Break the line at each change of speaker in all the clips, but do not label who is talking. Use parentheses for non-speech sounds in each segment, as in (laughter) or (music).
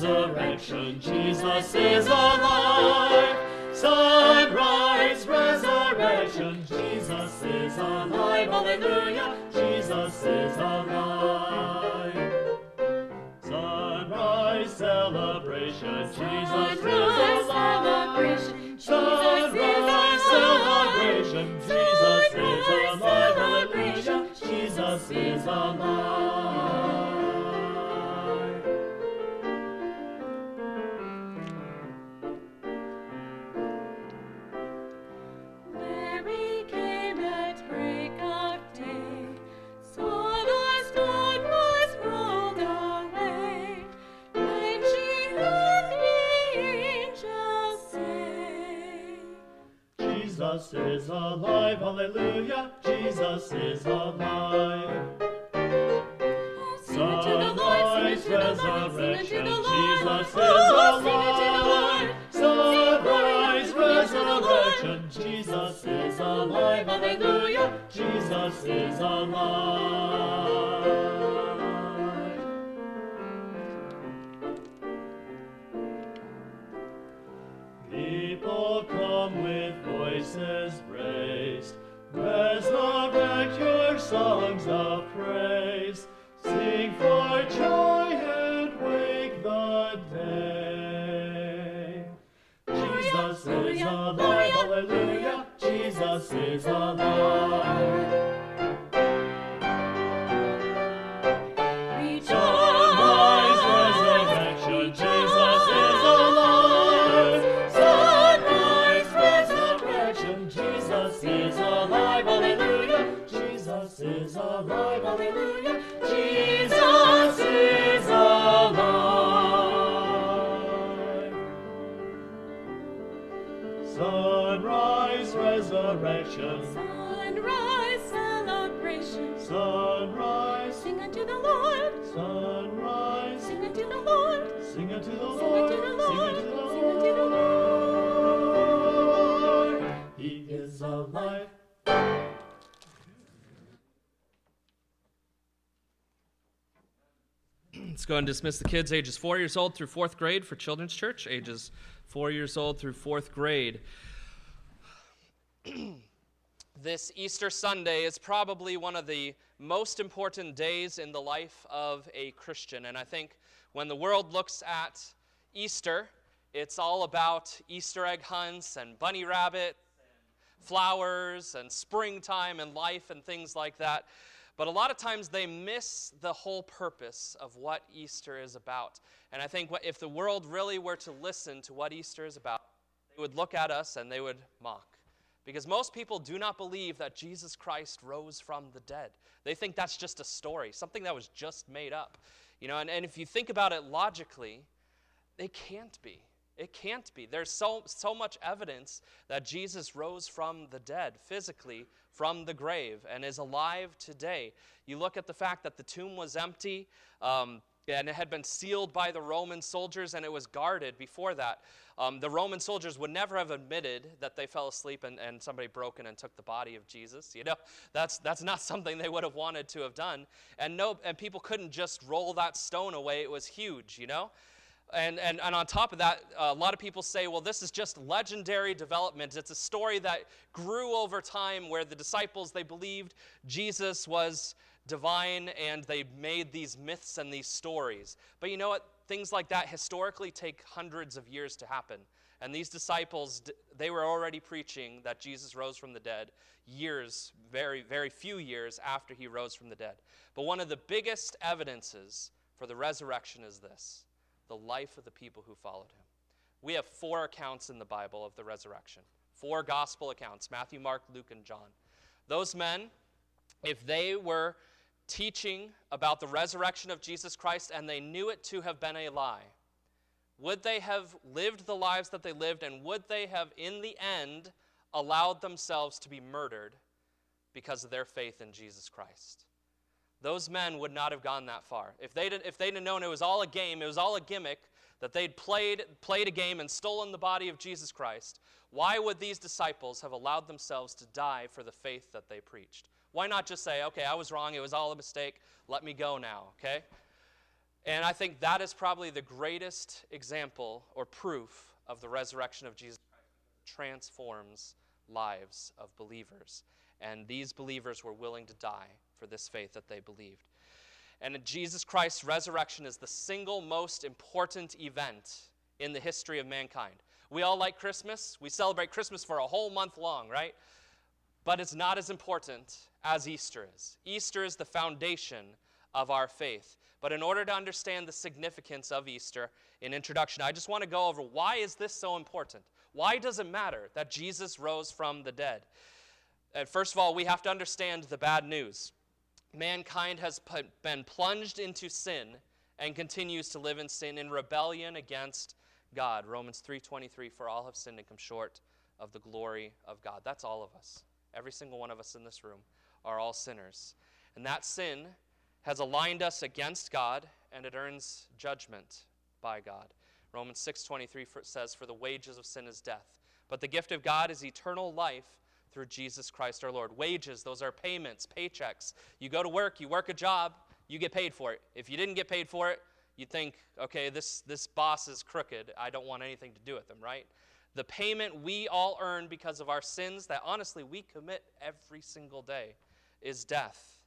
resurrection, Jesus is alive. Sunrise, resurrection, Jesus is alive. Hallelujah, Jesus is alive. Sunrise celebration, Jesus is
Sunrise
alive.
celebration, Jesus is
Sunrise
alive.
celebration, Jesus is alive. Hallelujah, Jesus is alive. Jesus is alive, hallelujah, Jesus is alive.
Sing unto the Lord, sing unto the Lord, sing
resurrection,
unto the Lord.
Jesus is
Oh, the
alive.
Lord.
Sunrise,
Sing glory, sing unto the Lord.
resurrection, Jesus is alive, hallelujah, Jesus is alive. Songs of praise, sing for joy and wake the day. Jesus is alive, hallelujah, Jesus is alive. Sunrise
celebration,
sunrise,
sing unto the Lord,
sunrise.
sing unto the Lord.
Sing unto the Lord. Sing unto the Lord,
sing unto the
Lord. He is alive.
Let's go and dismiss the kids ages four years old through fourth grade for Children's Church, ages four years old through fourth grade. (clears throat) this Easter Sunday is probably one of the most important days in the life of a Christian. And I think when the world looks at Easter, it's all about Easter egg hunts and bunny rabbit flowers and springtime and life and things like that. But a lot of times they miss the whole purpose of what Easter is about. And I think if the world really were to listen to what Easter is about, they would look at us and they would mock. Because most people do not believe that Jesus Christ rose from the dead. They think that's just a story, something that was just made up. You know, and, and if you think about it logically, it can't be. It can't be. There's so, so much evidence that Jesus rose from the dead, physically from the grave, and is alive today. You look at the fact that the tomb was empty. Um, and it had been sealed by the Roman soldiers and it was guarded before that. Um, the Roman soldiers would never have admitted that they fell asleep and, and somebody broke in and took the body of Jesus. You know, (laughs) that's, that's not something they would have wanted to have done. And, no, and people couldn't just roll that stone away, it was huge, you know? And, and, and on top of that, a lot of people say, well, this is just legendary development. It's a story that grew over time where the disciples, they believed Jesus was divine and they made these myths and these stories. But you know what? Things like that historically take hundreds of years to happen. And these disciples, they were already preaching that Jesus rose from the dead years, very, very few years after he rose from the dead. But one of the biggest evidences for the resurrection is this the life of the people who followed him. We have four accounts in the Bible of the resurrection, four gospel accounts Matthew, Mark, Luke, and John. Those men, if they were teaching about the resurrection of Jesus Christ and they knew it to have been a lie, would they have lived the lives that they lived and would they have, in the end, allowed themselves to be murdered because of their faith in Jesus Christ? Those men would not have gone that far. If they'd, if they'd have known it was all a game, it was all a gimmick, that they'd played, played a game and stolen the body of Jesus Christ, why would these disciples have allowed themselves to die for the faith that they preached? Why not just say, okay, I was wrong, it was all a mistake, let me go now, okay? And I think that is probably the greatest example or proof of the resurrection of Jesus. Transforms lives of believers. And these believers were willing to die for this faith that they believed. And Jesus Christ's resurrection is the single most important event in the history of mankind. We all like Christmas. We celebrate Christmas for a whole month long, right? But it's not as important as Easter is. Easter is the foundation of our faith. But in order to understand the significance of Easter in introduction, I just want to go over why is this so important? Why does it matter that Jesus rose from the dead? And first of all, we have to understand the bad news. Mankind has put, been plunged into sin and continues to live in sin in rebellion against God. Romans 3:23 for all have sinned and come short of the glory of God. That's all of us. Every single one of us in this room are all sinners. And that sin has aligned us against God and it earns judgment by God. Romans 6:23 says for the wages of sin is death, but the gift of God is eternal life through Jesus Christ our Lord. Wages, those are payments, paychecks. You go to work, you work a job, you get paid for it. If you didn't get paid for it, you'd think, okay, this, this boss is crooked. I don't want anything to do with him, right? The payment we all earn because of our sins that honestly we commit every single day is death.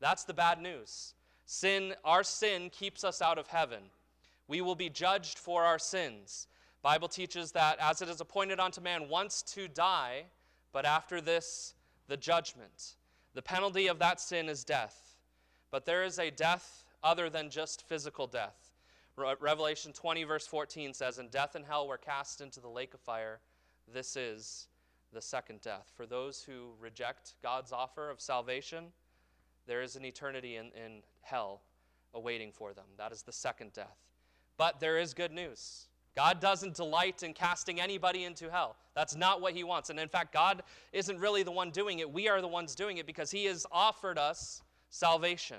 That's the bad news. Sin, our sin keeps us out of heaven. We will be judged for our sins. Bible teaches that as it is appointed unto man once to die, but after this, the judgment. The penalty of that sin is death. But there is a death other than just physical death. Re- Revelation 20, verse 14 says, And death and hell were cast into the lake of fire. This is the second death. For those who reject God's offer of salvation, there is an eternity in, in hell awaiting for them. That is the second death. But there is good news. God doesn't delight in casting anybody into hell. That's not what He wants. And in fact, God isn't really the one doing it. We are the ones doing it because He has offered us salvation.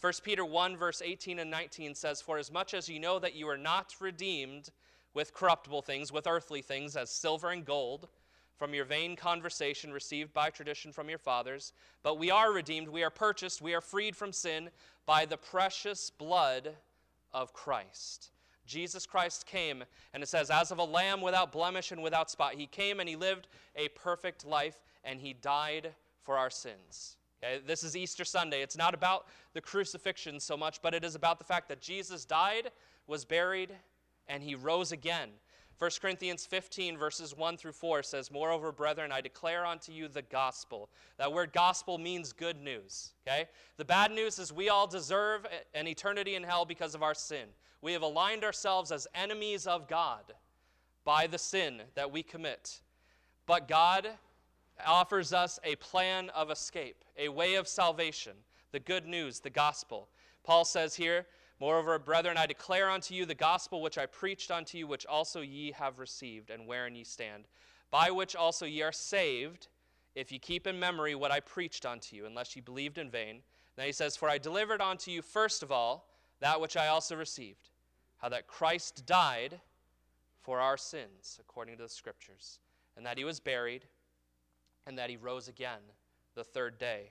1 Peter 1, verse 18 and 19 says, For as much as you know that you are not redeemed with corruptible things, with earthly things, as silver and gold, from your vain conversation received by tradition from your fathers, but we are redeemed, we are purchased, we are freed from sin by the precious blood of Christ. Jesus Christ came, and it says, as of a lamb without blemish and without spot, he came and he lived a perfect life, and he died for our sins. Okay, this is Easter Sunday. It's not about the crucifixion so much, but it is about the fact that Jesus died, was buried, and he rose again. 1 Corinthians 15, verses 1 through 4 says, Moreover, brethren, I declare unto you the gospel. That word gospel means good news. Okay? The bad news is we all deserve an eternity in hell because of our sin. We have aligned ourselves as enemies of God by the sin that we commit. But God offers us a plan of escape, a way of salvation, the good news, the gospel. Paul says here, Moreover, brethren, I declare unto you the gospel which I preached unto you, which also ye have received, and wherein ye stand, by which also ye are saved, if ye keep in memory what I preached unto you, unless ye believed in vain. Then he says, For I delivered unto you first of all that which I also received, how that Christ died for our sins, according to the Scriptures, and that he was buried, and that he rose again the third day,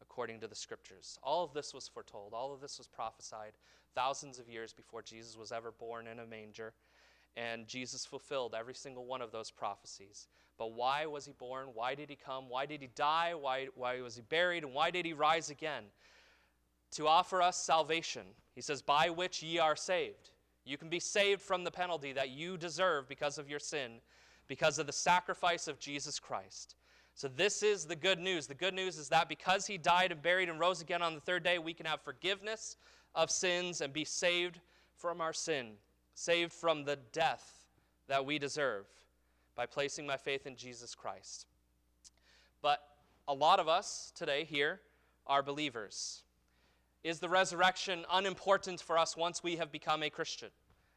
according to the Scriptures. All of this was foretold, all of this was prophesied thousands of years before Jesus was ever born in a manger. And Jesus fulfilled every single one of those prophecies. But why was he born? Why did he come? Why did he die? Why, why was he buried? And why did he rise again? To offer us salvation. He says, By which ye are saved. You can be saved from the penalty that you deserve because of your sin, because of the sacrifice of Jesus Christ. So, this is the good news. The good news is that because he died and buried and rose again on the third day, we can have forgiveness of sins and be saved from our sin, saved from the death that we deserve by placing my faith in Jesus Christ. But a lot of us today here are believers. Is the resurrection unimportant for us once we have become a Christian?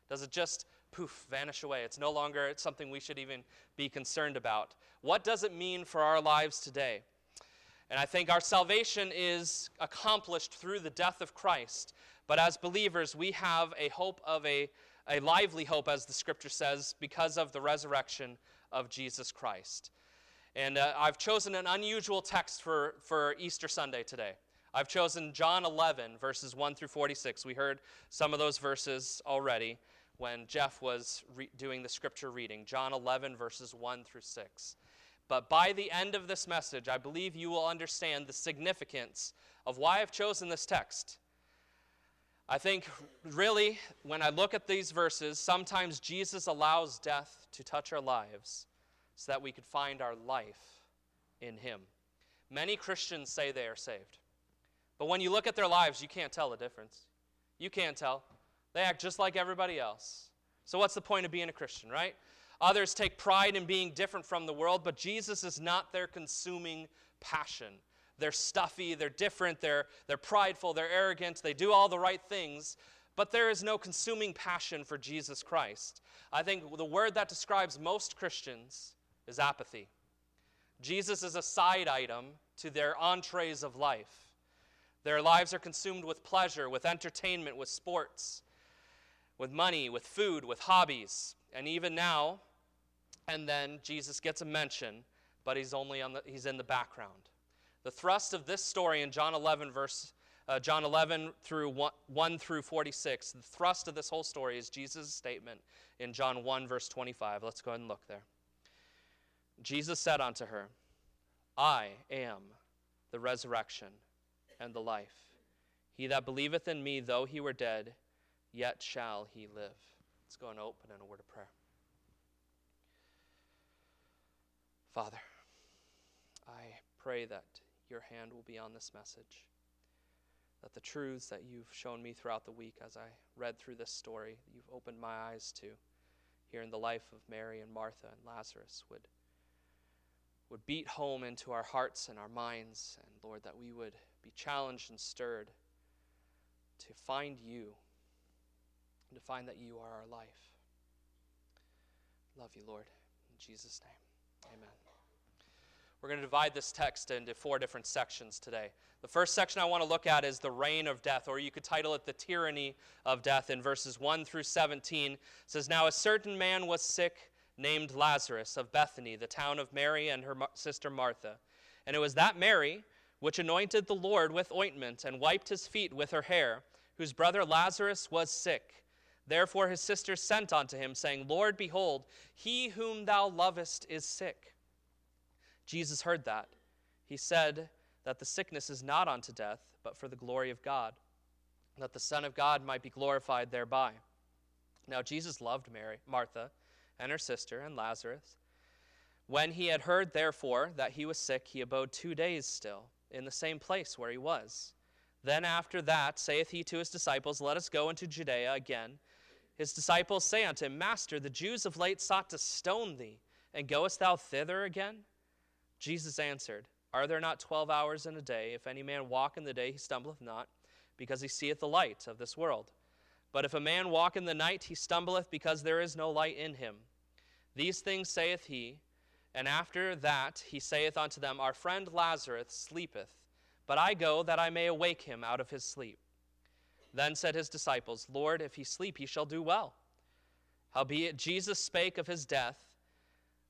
Does it just poof, vanish away? It's no longer something we should even be concerned about. What does it mean for our lives today? And I think our salvation is accomplished through the death of Christ. But as believers, we have a hope of a, a lively hope, as the scripture says, because of the resurrection of Jesus Christ. And uh, I've chosen an unusual text for, for Easter Sunday today. I've chosen John 11, verses 1 through 46. We heard some of those verses already when Jeff was re- doing the scripture reading. John 11, verses 1 through 6. But by the end of this message, I believe you will understand the significance of why I've chosen this text. I think, really, when I look at these verses, sometimes Jesus allows death to touch our lives so that we could find our life in Him. Many Christians say they are saved. But when you look at their lives, you can't tell the difference. You can't tell. They act just like everybody else. So, what's the point of being a Christian, right? Others take pride in being different from the world, but Jesus is not their consuming passion. They're stuffy, they're different, they're, they're prideful, they're arrogant, they do all the right things, but there is no consuming passion for Jesus Christ. I think the word that describes most Christians is apathy. Jesus is a side item to their entrees of life. Their lives are consumed with pleasure, with entertainment, with sports, with money, with food, with hobbies. And even now, and then Jesus gets a mention, but he's only on the, he's in the background. The thrust of this story in John 11 verse uh, John 11 through 1, 1 through 46, the thrust of this whole story is Jesus' statement in John 1 verse 25. Let's go ahead and look there. Jesus said unto her, I am the resurrection and the life. He that believeth in me, though he were dead, yet shall he live. Let's go and open in a word of prayer. Father, I pray that your hand will be on this message, that the truths that you've shown me throughout the week as I read through this story, that you've opened my eyes to here in the life of Mary and Martha and Lazarus would would beat home into our hearts and our minds and Lord that we would be challenged and stirred to find you and to find that you are our life. Love you, Lord. In Jesus' name, amen. We're going to divide this text into four different sections today. The first section I want to look at is the reign of death, or you could title it the tyranny of death in verses 1 through 17. It says, Now a certain man was sick named Lazarus of Bethany, the town of Mary and her sister Martha. And it was that Mary which anointed the Lord with ointment and wiped his feet with her hair, whose brother Lazarus was sick. Therefore his sisters sent unto him, saying, Lord, behold, he whom thou lovest is sick. Jesus heard that. He said that the sickness is not unto death, but for the glory of God, that the Son of God might be glorified thereby. Now Jesus loved Mary, Martha, and her sister, and Lazarus. When he had heard, therefore, that he was sick, he abode two days still in the same place where he was. Then after that saith he to his disciples, Let us go into Judea again. His disciples say unto him, Master, the Jews of late sought to stone thee, and goest thou thither again? Jesus answered, Are there not twelve hours in a day? If any man walk in the day, he stumbleth not, because he seeth the light of this world. But if a man walk in the night, he stumbleth, because there is no light in him. These things saith he, and after that he saith unto them, Our friend Lazarus sleepeth, but I go that I may awake him out of his sleep. Then said his disciples, Lord, if he sleep, he shall do well. Howbeit Jesus spake of his death,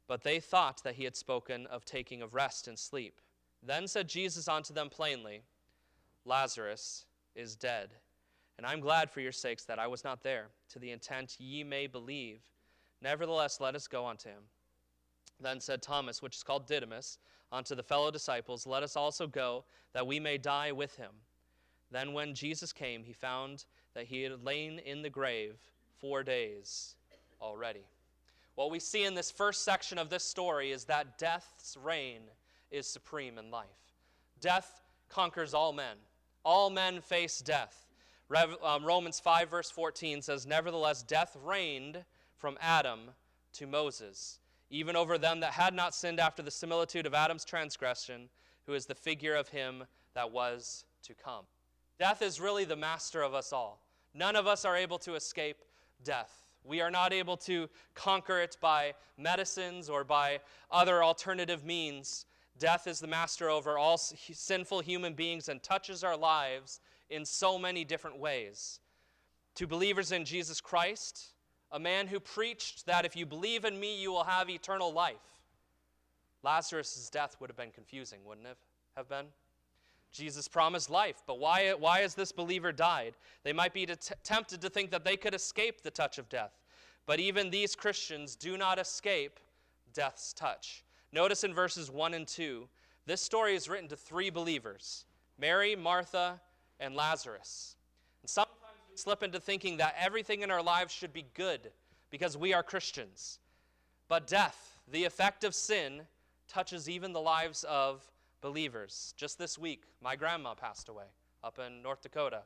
but they thought that he had spoken of taking of rest and sleep. Then said Jesus unto them plainly, Lazarus is dead. And I'm glad for your sakes that I was not there, to the intent ye may believe. Nevertheless, let us go unto him. Then said Thomas, which is called Didymus, unto the fellow disciples, Let us also go, that we may die with him. Then when Jesus came, he found that he had lain in the grave four days already. What we see in this first section of this story is that death's reign is supreme in life. Death conquers all men. All men face death. Rev, um, Romans 5, verse 14 says, Nevertheless, death reigned from Adam to Moses even over them that had not sinned after the similitude of Adam's transgression, who is the figure of him that was to come. Death is really the master of us all. None of us are able to escape death. We are not able to conquer it by medicines or by other alternative means. Death is the master over all sinful human beings and touches our lives in so many different ways. To believers in Jesus Christ, a man who preached that if you believe in me, you will have eternal life. Lazarus' death would have been confusing, wouldn't it have been? Jesus promised life, but why, why has this believer died? They might be t- tempted to think that they could escape the touch of death. But even these Christians do not escape death's touch. Notice in verses 1 and 2, this story is written to three believers Mary, Martha, and Lazarus. And sometimes we slip into thinking that everything in our lives should be good because we are Christians. But death, the effect of sin, touches even the lives of believers. Just this week, my grandma passed away up in North Dakota.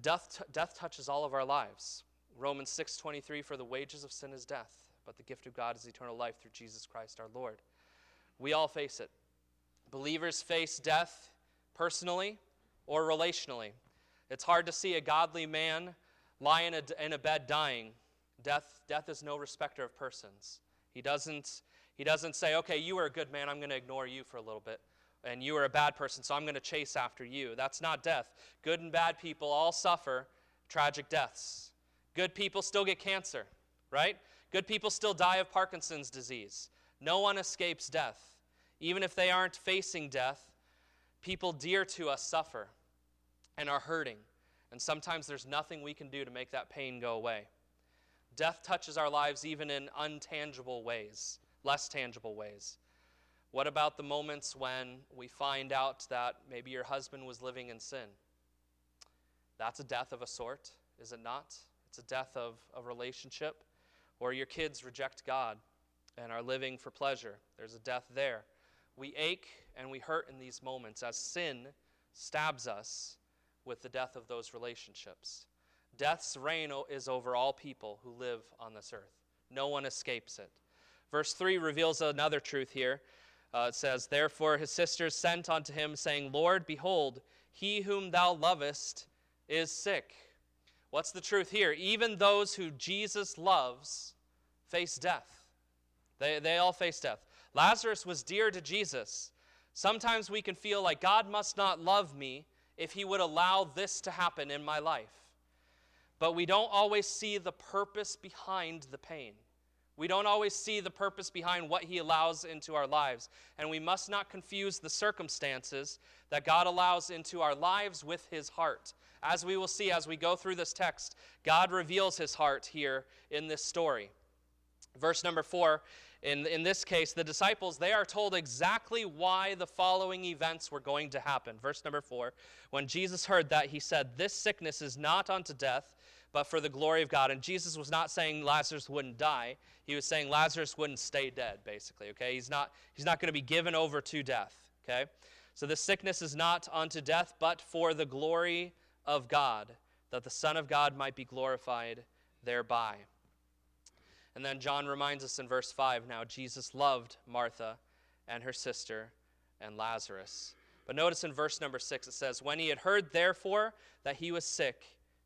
Death, t- death touches all of our lives. Romans 6:23 for the wages of sin is death, but the gift of God is eternal life through Jesus Christ our Lord. We all face it. Believers face death personally or relationally. It's hard to see a godly man lie in a, in a bed dying. Death, death is no respecter of persons. He doesn't he doesn't say, okay, you were a good man, I'm going to ignore you for a little bit. And you were a bad person, so I'm going to chase after you. That's not death. Good and bad people all suffer tragic deaths. Good people still get cancer, right? Good people still die of Parkinson's disease. No one escapes death. Even if they aren't facing death, people dear to us suffer and are hurting. And sometimes there's nothing we can do to make that pain go away. Death touches our lives even in untangible ways less tangible ways? What about the moments when we find out that maybe your husband was living in sin? That's a death of a sort, is it not? It's a death of a relationship. Or your kids reject God and are living for pleasure. There's a death there. We ache and we hurt in these moments as sin stabs us with the death of those relationships. Death's reign is over all people who live on this earth. No one escapes it. Verse 3 reveals another truth here. Uh, it says, Therefore his sisters sent unto him, saying, Lord, behold, he whom thou lovest is sick. What's the truth here? Even those who Jesus loves face death. They, they all face death. Lazarus was dear to Jesus. Sometimes we can feel like God must not love me if he would allow this to happen in my life. But we don't always see the purpose behind the pain. We don't always see the purpose behind what He allows into our lives. And we must not confuse the circumstances that God allows into our lives with His heart. As we will see as we go through this text, God reveals His heart here in this story. Verse number four, in, in this case, the disciples, they are told exactly why the following events were going to happen. Verse number four, when Jesus heard that, he said, This sickness is not unto death but for the glory of God. And Jesus was not saying Lazarus wouldn't die. He was saying Lazarus wouldn't stay dead, basically, okay? He's not, he's not going to be given over to death, okay? So this sickness is not unto death, but for the glory of God, that the Son of God might be glorified thereby. And then John reminds us in verse 5 now, Jesus loved Martha and her sister and Lazarus. But notice in verse number 6 it says, When he had heard, therefore, that he was sick,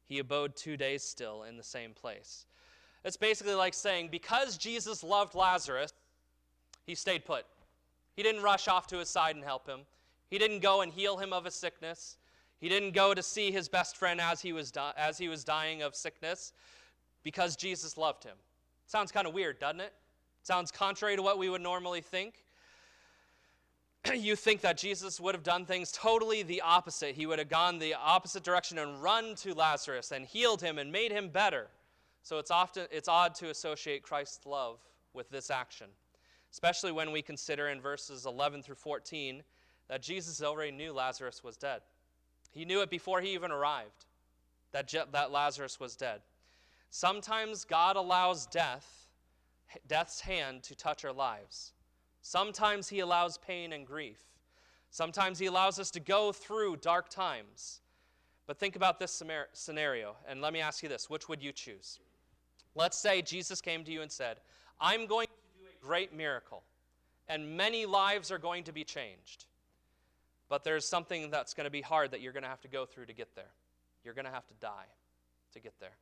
he abode two days still in the same place. It's basically like saying, because Jesus loved Lazarus, he stayed put. He didn't rush off to his side and help him. He didn't go and heal him of his sickness. He didn't go to see his best friend as he was, di- as he was dying of sickness because Jesus loved him. Sounds kind of weird, doesn't it? Sounds contrary to what we would normally think. (clears throat) you think that Jesus would have done things totally the opposite. He would have gone the opposite direction and run to Lazarus and healed him and made him better. So it's often it's odd to associate Christ's love with this action, especially when we consider in verses 11 through 14 that Jesus already knew Lazarus was dead. He knew it before he even arrived that, Je- that Lazarus was dead. Sometimes God allows death, death's hand to touch our lives. Sometimes He allows pain and grief. Sometimes He allows us to go through dark times. But think about this scenario, and let me ask you this which would you choose? Let's say Jesus came to you and said, I'm going to do a great miracle, and many lives are going to be changed. But there's something that's going to be hard that you're going to have to go through to get there. You're going to have to die to get there.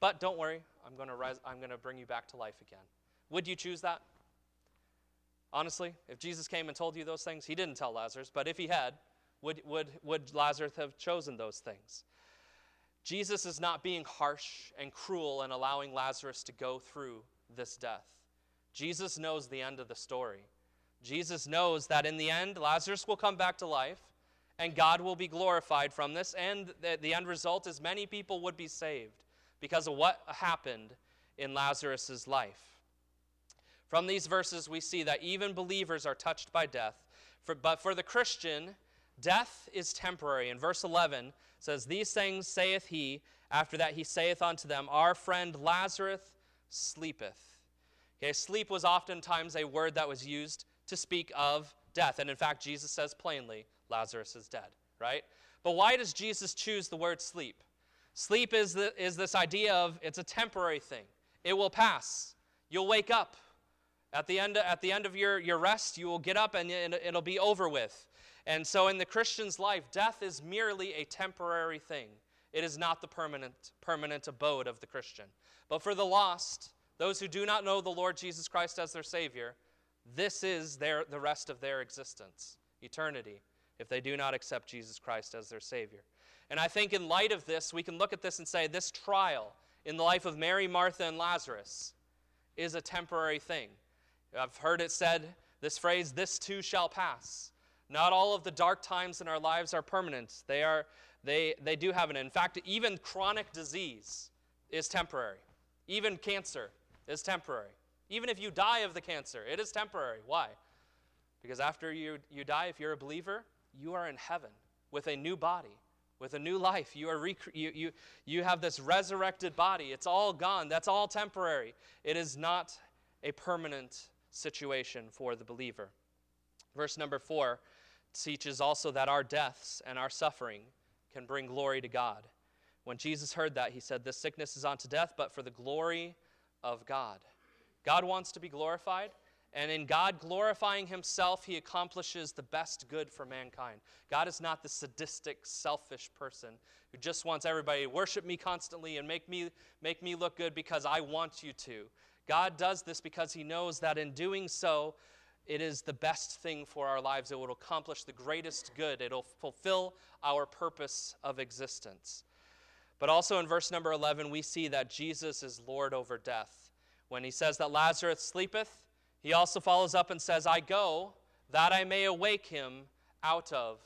But don't worry, I'm going to, rise, I'm going to bring you back to life again. Would you choose that? Honestly, if Jesus came and told you those things, he didn't tell Lazarus, but if he had, would, would, would Lazarus have chosen those things? Jesus is not being harsh and cruel and allowing Lazarus to go through this death. Jesus knows the end of the story. Jesus knows that in the end, Lazarus will come back to life, and God will be glorified from this, and the, the end result is many people would be saved because of what happened in Lazarus' life. From these verses, we see that even believers are touched by death, for, but for the Christian, death is temporary. And verse 11 says, These things saith he, after that he saith unto them, Our friend Lazarus sleepeth. Okay, sleep was oftentimes a word that was used to speak of death. And in fact, Jesus says plainly, Lazarus is dead, right? But why does Jesus choose the word sleep? Sleep is, the, is this idea of it's a temporary thing, it will pass. You'll wake up. At the end, at the end of your, your rest, you will get up and it'll be over with. And so, in the Christian's life, death is merely a temporary thing. It is not the permanent, permanent abode of the Christian. But for the lost, those who do not know the Lord Jesus Christ as their Savior, this is their, the rest of their existence, eternity, if they do not accept Jesus Christ as their Savior. And I think, in light of this, we can look at this and say this trial in the life of Mary, Martha, and Lazarus is a temporary thing. I've heard it said, this phrase, this too shall pass. Not all of the dark times in our lives are permanent. They, are, they, they do have an, in fact, even chronic disease is temporary. Even cancer is temporary. Even if you die of the cancer, it is temporary. Why? Because after you, you die, if you're a believer, you are in heaven with a new body, with a new life. You, are rec- you, you, you have this resurrected body. It's all gone. That's all temporary. It is not a permanent situation for the believer. Verse number four teaches also that our deaths and our suffering can bring glory to God. When Jesus heard that, he said, This sickness is unto death, but for the glory of God. God wants to be glorified, and in God glorifying himself, he accomplishes the best good for mankind. God is not the sadistic, selfish person who just wants everybody to worship me constantly and make me, make me look good because I want you to. God does this because he knows that in doing so, it is the best thing for our lives. It will accomplish the greatest good. It'll fulfill our purpose of existence. But also in verse number 11, we see that Jesus is Lord over death. When he says that Lazarus sleepeth, he also follows up and says, I go that I may awake him out of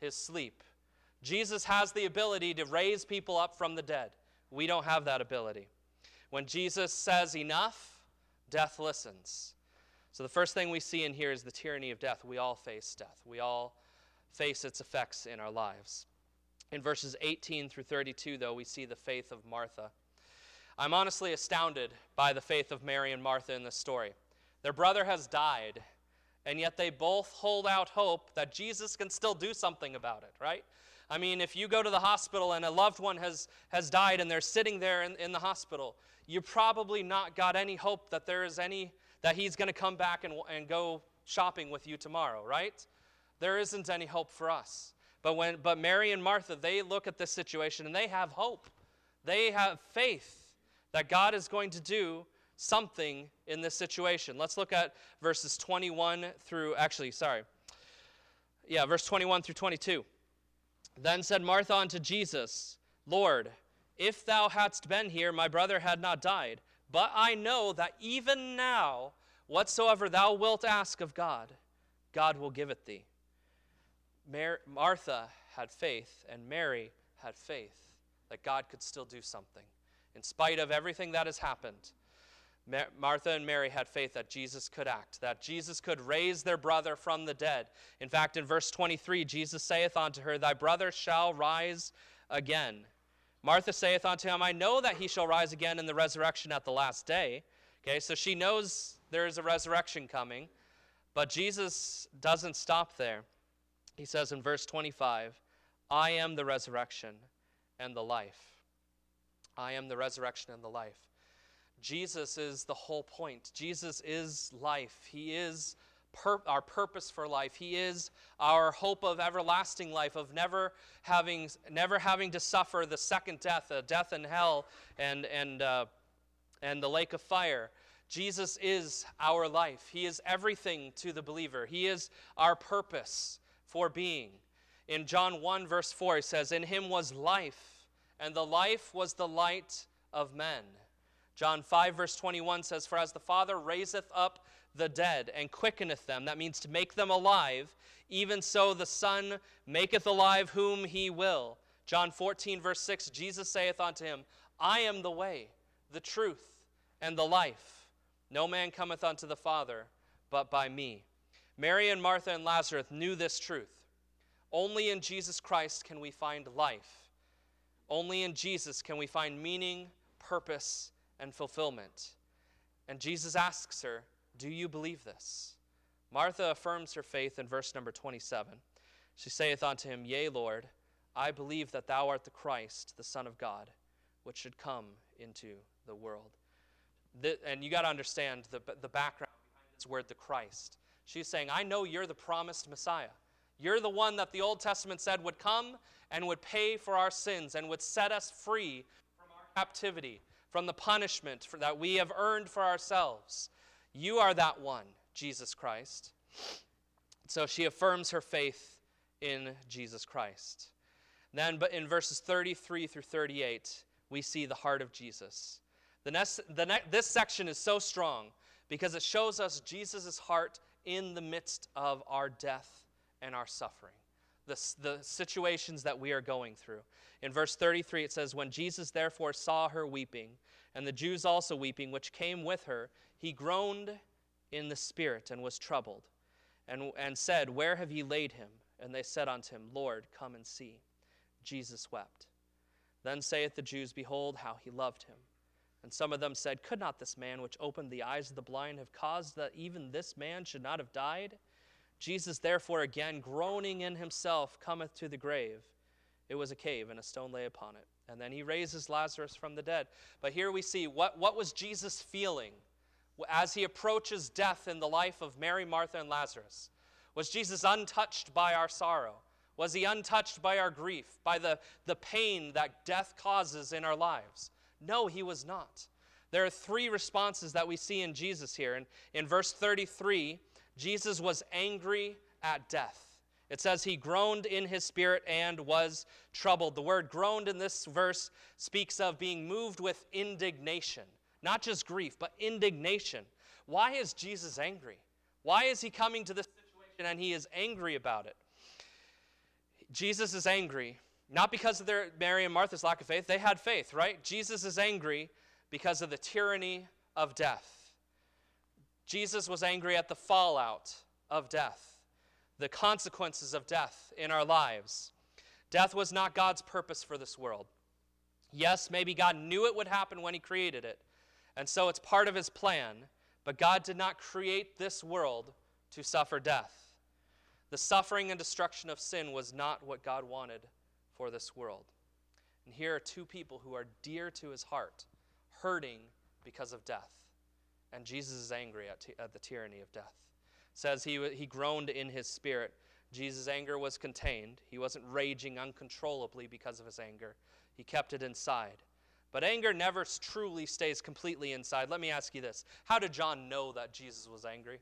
his sleep. Jesus has the ability to raise people up from the dead. We don't have that ability. When Jesus says enough, death listens. So the first thing we see in here is the tyranny of death. We all face death, we all face its effects in our lives. In verses 18 through 32, though, we see the faith of Martha. I'm honestly astounded by the faith of Mary and Martha in this story. Their brother has died, and yet they both hold out hope that Jesus can still do something about it, right? I mean, if you go to the hospital and a loved one has, has died and they're sitting there in, in the hospital, you probably not got any hope that there is any, that he's going to come back and, and go shopping with you tomorrow, right? There isn't any hope for us. But, when, but Mary and Martha, they look at this situation and they have hope. They have faith that God is going to do something in this situation. Let's look at verses 21 through, actually, sorry. Yeah, verse 21 through 22. Then said Martha unto Jesus, Lord, if thou hadst been here, my brother had not died. But I know that even now, whatsoever thou wilt ask of God, God will give it thee. Mar- Martha had faith, and Mary had faith that God could still do something. In spite of everything that has happened, Mar- Martha and Mary had faith that Jesus could act, that Jesus could raise their brother from the dead. In fact, in verse 23, Jesus saith unto her, Thy brother shall rise again. Martha saith unto him, I know that he shall rise again in the resurrection at the last day. Okay, so she knows there is a resurrection coming, but Jesus doesn't stop there. He says in verse 25, I am the resurrection and the life. I am the resurrection and the life. Jesus is the whole point. Jesus is life. He is pur- our purpose for life. He is our hope of everlasting life, of never having, never having to suffer the second death, a death in hell and, and, uh, and the lake of fire. Jesus is our life. He is everything to the believer. He is our purpose for being. In John 1, verse 4, he says, In him was life, and the life was the light of men. John 5, verse 21 says, For as the Father raiseth up the dead and quickeneth them, that means to make them alive, even so the Son maketh alive whom he will. John 14, verse 6, Jesus saith unto him, I am the way, the truth, and the life. No man cometh unto the Father but by me. Mary and Martha and Lazarus knew this truth. Only in Jesus Christ can we find life. Only in Jesus can we find meaning, purpose, and fulfillment. And Jesus asks her, Do you believe this? Martha affirms her faith in verse number 27. She saith unto him, Yea, Lord, I believe that thou art the Christ, the Son of God, which should come into the world. The, and you got to understand the, the background behind this word, the Christ. She's saying, I know you're the promised Messiah. You're the one that the Old Testament said would come and would pay for our sins and would set us free from our captivity, from the punishment that we have earned for ourselves. You are that one, Jesus Christ. So she affirms her faith in Jesus Christ. Then, but in verses 33 through 38, we see the heart of Jesus. The next, the ne- this section is so strong because it shows us Jesus' heart in the midst of our death and our suffering, the, the situations that we are going through. In verse 33, it says, When Jesus therefore saw her weeping, and the Jews also weeping, which came with her, he groaned in the spirit and was troubled, and, and said, Where have ye laid him? And they said unto him, Lord, come and see. Jesus wept. Then saith the Jews, Behold, how he loved him. And some of them said, Could not this man which opened the eyes of the blind have caused that even this man should not have died? Jesus, therefore, again groaning in himself, cometh to the grave. It was a cave, and a stone lay upon it. And then he raises Lazarus from the dead. But here we see what, what was Jesus feeling as he approaches death in the life of Mary, Martha, and Lazarus? Was Jesus untouched by our sorrow? Was he untouched by our grief, by the, the pain that death causes in our lives? No, he was not. There are three responses that we see in Jesus here. And in verse 33, Jesus was angry at death. It says he groaned in his spirit and was troubled. The word groaned in this verse speaks of being moved with indignation, not just grief, but indignation. Why is Jesus angry? Why is he coming to this situation and he is angry about it? Jesus is angry not because of their Mary and Martha's lack of faith. They had faith, right? Jesus is angry because of the tyranny of death. Jesus was angry at the fallout of death, the consequences of death in our lives. Death was not God's purpose for this world. Yes, maybe God knew it would happen when He created it, and so it's part of His plan, but God did not create this world to suffer death. The suffering and destruction of sin was not what God wanted for this world. And here are two people who are dear to his heart, hurting because of death. And Jesus is angry at, t- at the tyranny of death. It says he, he groaned in his spirit. Jesus' anger was contained. He wasn't raging uncontrollably because of his anger, he kept it inside. But anger never truly stays completely inside. Let me ask you this How did John know that Jesus was angry?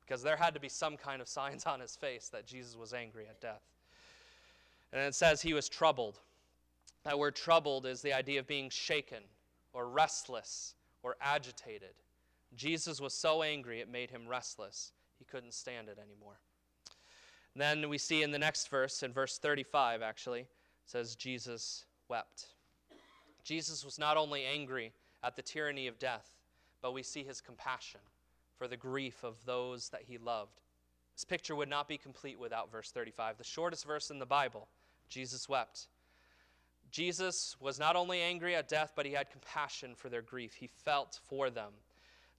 Because there had to be some kind of signs on his face that Jesus was angry at death. And it says he was troubled. That word troubled is the idea of being shaken or restless or agitated. Jesus was so angry it made him restless. He couldn't stand it anymore. And then we see in the next verse, in verse 35 actually, says Jesus wept. Jesus was not only angry at the tyranny of death, but we see his compassion for the grief of those that he loved. This picture would not be complete without verse 35, the shortest verse in the Bible. Jesus wept. Jesus was not only angry at death, but he had compassion for their grief. He felt for them.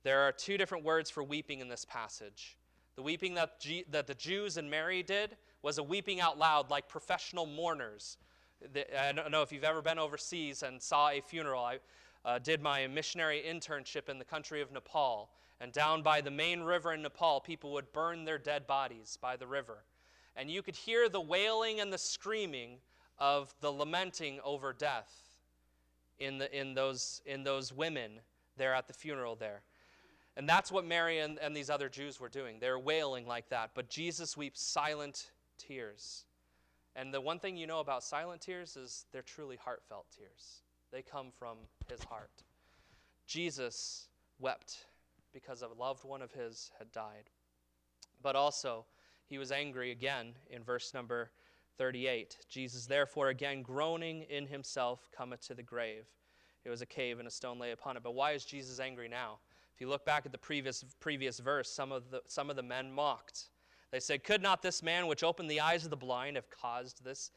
There are two different words for weeping in this passage. The weeping that, G- that the Jews and Mary did was a weeping out loud, like professional mourners. I don't know if you've ever been overseas and saw a funeral. I uh, did my missionary internship in the country of Nepal. And down by the main river in Nepal, people would burn their dead bodies by the river and you could hear the wailing and the screaming of the lamenting over death in, the, in, those, in those women there at the funeral there. And that's what Mary and, and these other Jews were doing. They're wailing like that. But Jesus weeps silent tears. And the one thing you know about silent tears is they're truly heartfelt tears. They come from his heart. Jesus wept because a loved one of his had died. But also, he was angry again in verse number 38. Jesus, therefore, again groaning in himself, cometh to the grave. It was a cave and a stone lay upon it. But why is Jesus angry now? If you look back at the previous, previous verse, some of, the, some of the men mocked. They said, Could not this man which opened the eyes of the blind have caused this?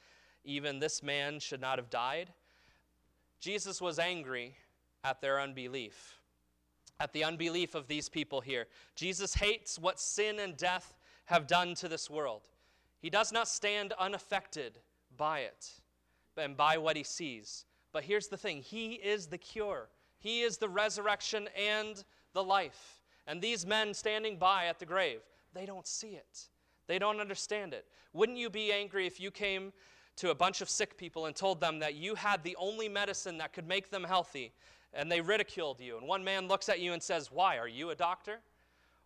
Even this man should not have died. Jesus was angry at their unbelief, at the unbelief of these people here. Jesus hates what sin and death have done to this world. He does not stand unaffected by it and by what he sees. But here's the thing He is the cure, He is the resurrection and the life. And these men standing by at the grave, they don't see it. They don't understand it. Wouldn't you be angry if you came to a bunch of sick people and told them that you had the only medicine that could make them healthy and they ridiculed you? And one man looks at you and says, Why? Are you a doctor?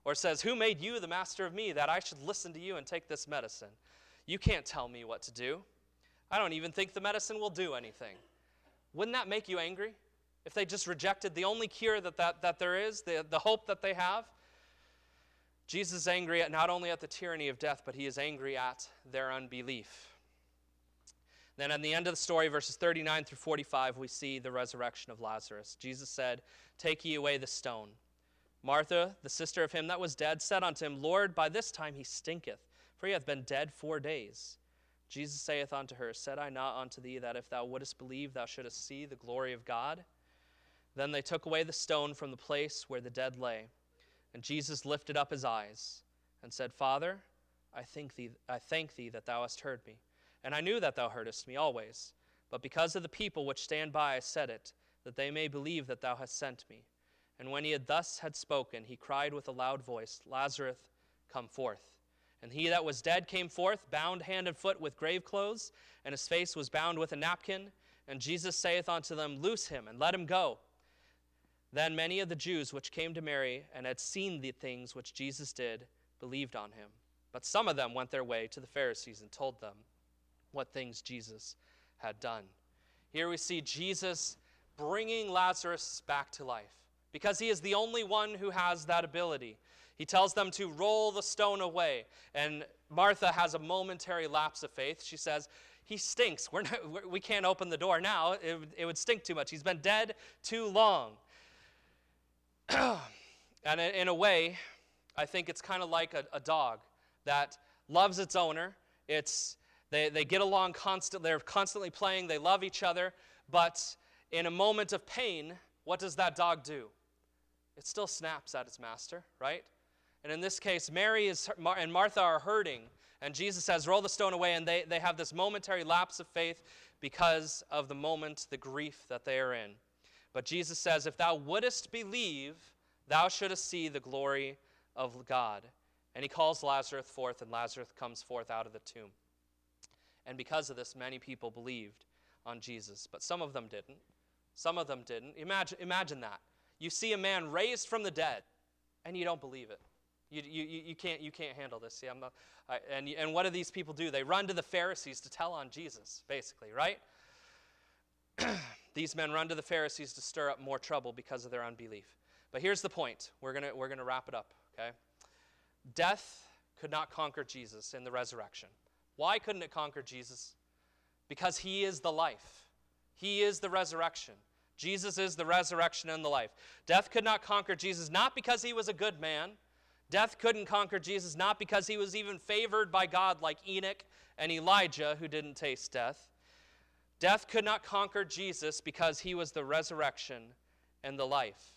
Or says, Who made you the master of me that I should listen to you and take this medicine? You can't tell me what to do. I don't even think the medicine will do anything. Wouldn't that make you angry? If they just rejected the only cure that, that, that there is, the, the hope that they have? Jesus is angry at not only at the tyranny of death, but he is angry at their unbelief. Then at the end of the story, verses 39 through 45, we see the resurrection of Lazarus. Jesus said, Take ye away the stone. Martha, the sister of him that was dead, said unto him, Lord, by this time he stinketh, for he hath been dead four days. Jesus saith unto her, Said I not unto thee that if thou wouldest believe, thou shouldest see the glory of God? Then they took away the stone from the place where the dead lay. And Jesus lifted up his eyes and said, Father, I thank thee, I thank thee that thou hast heard me. And I knew that thou heardest me always. But because of the people which stand by, I said it, that they may believe that thou hast sent me. And when he had thus had spoken, he cried with a loud voice, Lazarus, come forth. And he that was dead came forth, bound hand and foot with grave clothes, and his face was bound with a napkin. And Jesus saith unto them, Loose him, and let him go. Then many of the Jews which came to Mary and had seen the things which Jesus did believed on him. But some of them went their way to the Pharisees and told them what things Jesus had done. Here we see Jesus bringing Lazarus back to life because he is the only one who has that ability. He tells them to roll the stone away. And Martha has a momentary lapse of faith. She says, He stinks. We're not, we can't open the door now. It, it would stink too much. He's been dead too long. (clears throat) and in a way, I think it's kind of like a, a, dog that loves its owner. It's, they, they get along constant, they're constantly playing, they love each other, but in a moment of pain, what does that dog do? It still snaps at its master, right? And in this case, Mary is, and Martha are hurting. And Jesus says, Roll the stone away. And they, they have this momentary lapse of faith because of the moment, the grief that they are in. But Jesus says, If thou wouldest believe, thou shouldest see the glory of God. And he calls Lazarus forth, and Lazarus comes forth out of the tomb. And because of this, many people believed on Jesus. But some of them didn't. Some of them didn't. Imagine, imagine that. You see a man raised from the dead, and you don't believe it. You, you, you, can't, you can't handle this. See, I'm not, I, and, and what do these people do? They run to the Pharisees to tell on Jesus, basically, right? (clears throat) these men run to the Pharisees to stir up more trouble because of their unbelief. But here's the point. We're going we're going to wrap it up, okay? Death could not conquer Jesus in the resurrection. Why couldn't it conquer Jesus? Because he is the life, he is the resurrection. Jesus is the resurrection and the life. Death could not conquer Jesus, not because he was a good man Death couldn't conquer Jesus, not because he was even favored by God like Enoch and Elijah, who didn't taste death. Death could not conquer Jesus because he was the resurrection and the life.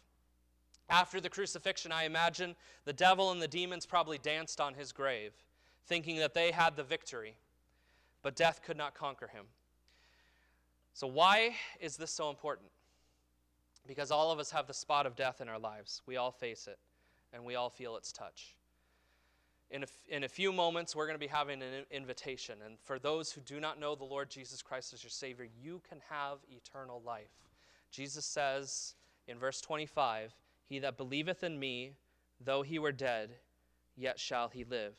After the crucifixion, I imagine the devil and the demons probably danced on his grave, thinking that they had the victory. But death could not conquer him. So, why is this so important? Because all of us have the spot of death in our lives, we all face it and we all feel its touch. In a, in a few moments, we're going to be having an invitation. And for those who do not know the Lord Jesus Christ as your Savior, you can have eternal life. Jesus says in verse 25, He that believeth in me, though he were dead, yet shall he live.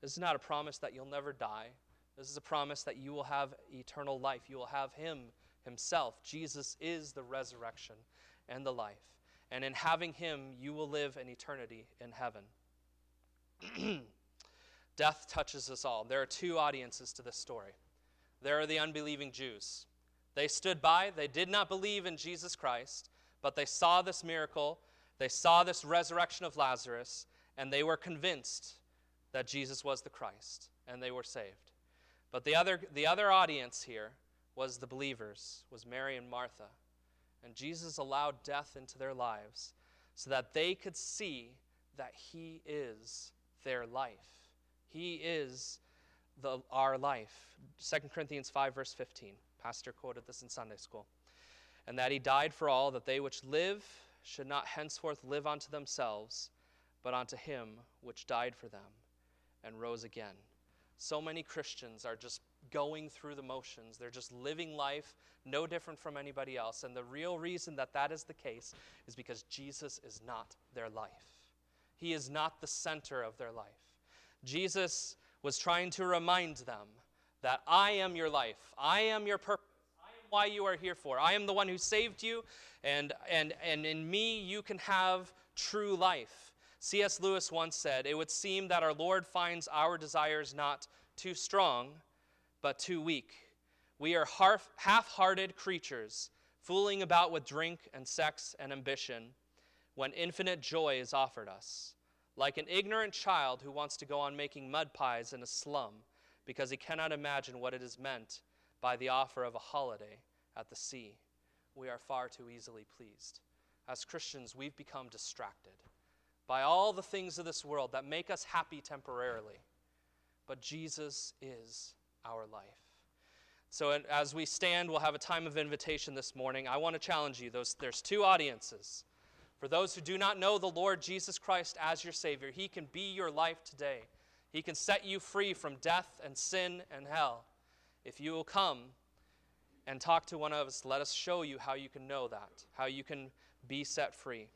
This is not a promise that you'll never die. This is a promise that you will have eternal life. You will have Him Himself. Jesus is the resurrection and the life. And in having him, you will live an eternity in heaven. (clears throat) Death touches us all. There are two audiences to this story. There are the unbelieving Jews. They stood by, they did not believe in Jesus Christ, but they saw this miracle, they saw this resurrection of Lazarus, and they were convinced that Jesus was the Christ, and they were saved. But the other, the other audience here was the believers, was Mary and Martha. And Jesus allowed death into their lives so that they could see that He is their life. He is the, our life. 2 Corinthians 5, verse 15. Pastor quoted this in Sunday school. And that He died for all, that they which live should not henceforth live unto themselves, but unto Him which died for them and rose again. So many Christians are just going through the motions. They're just living life no different from anybody else. And the real reason that that is the case is because Jesus is not their life. He is not the center of their life. Jesus was trying to remind them that I am your life, I am your purpose. I am Why you are here for. I am the one who saved you, and, and, and in me you can have true life. C.S. Lewis once said, It would seem that our Lord finds our desires not too strong, but too weak. We are half hearted creatures, fooling about with drink and sex and ambition when infinite joy is offered us. Like an ignorant child who wants to go on making mud pies in a slum because he cannot imagine what it is meant by the offer of a holiday at the sea. We are far too easily pleased. As Christians, we've become distracted by all the things of this world that make us happy temporarily. But Jesus is our life. So, as we stand, we'll have a time of invitation this morning. I want to challenge you. Those, there's two audiences. For those who do not know the Lord Jesus Christ as your Savior, He can be your life today. He can set you free from death and sin and hell. If you will come and talk to one of us, let us show you how you can know that, how you can be set free.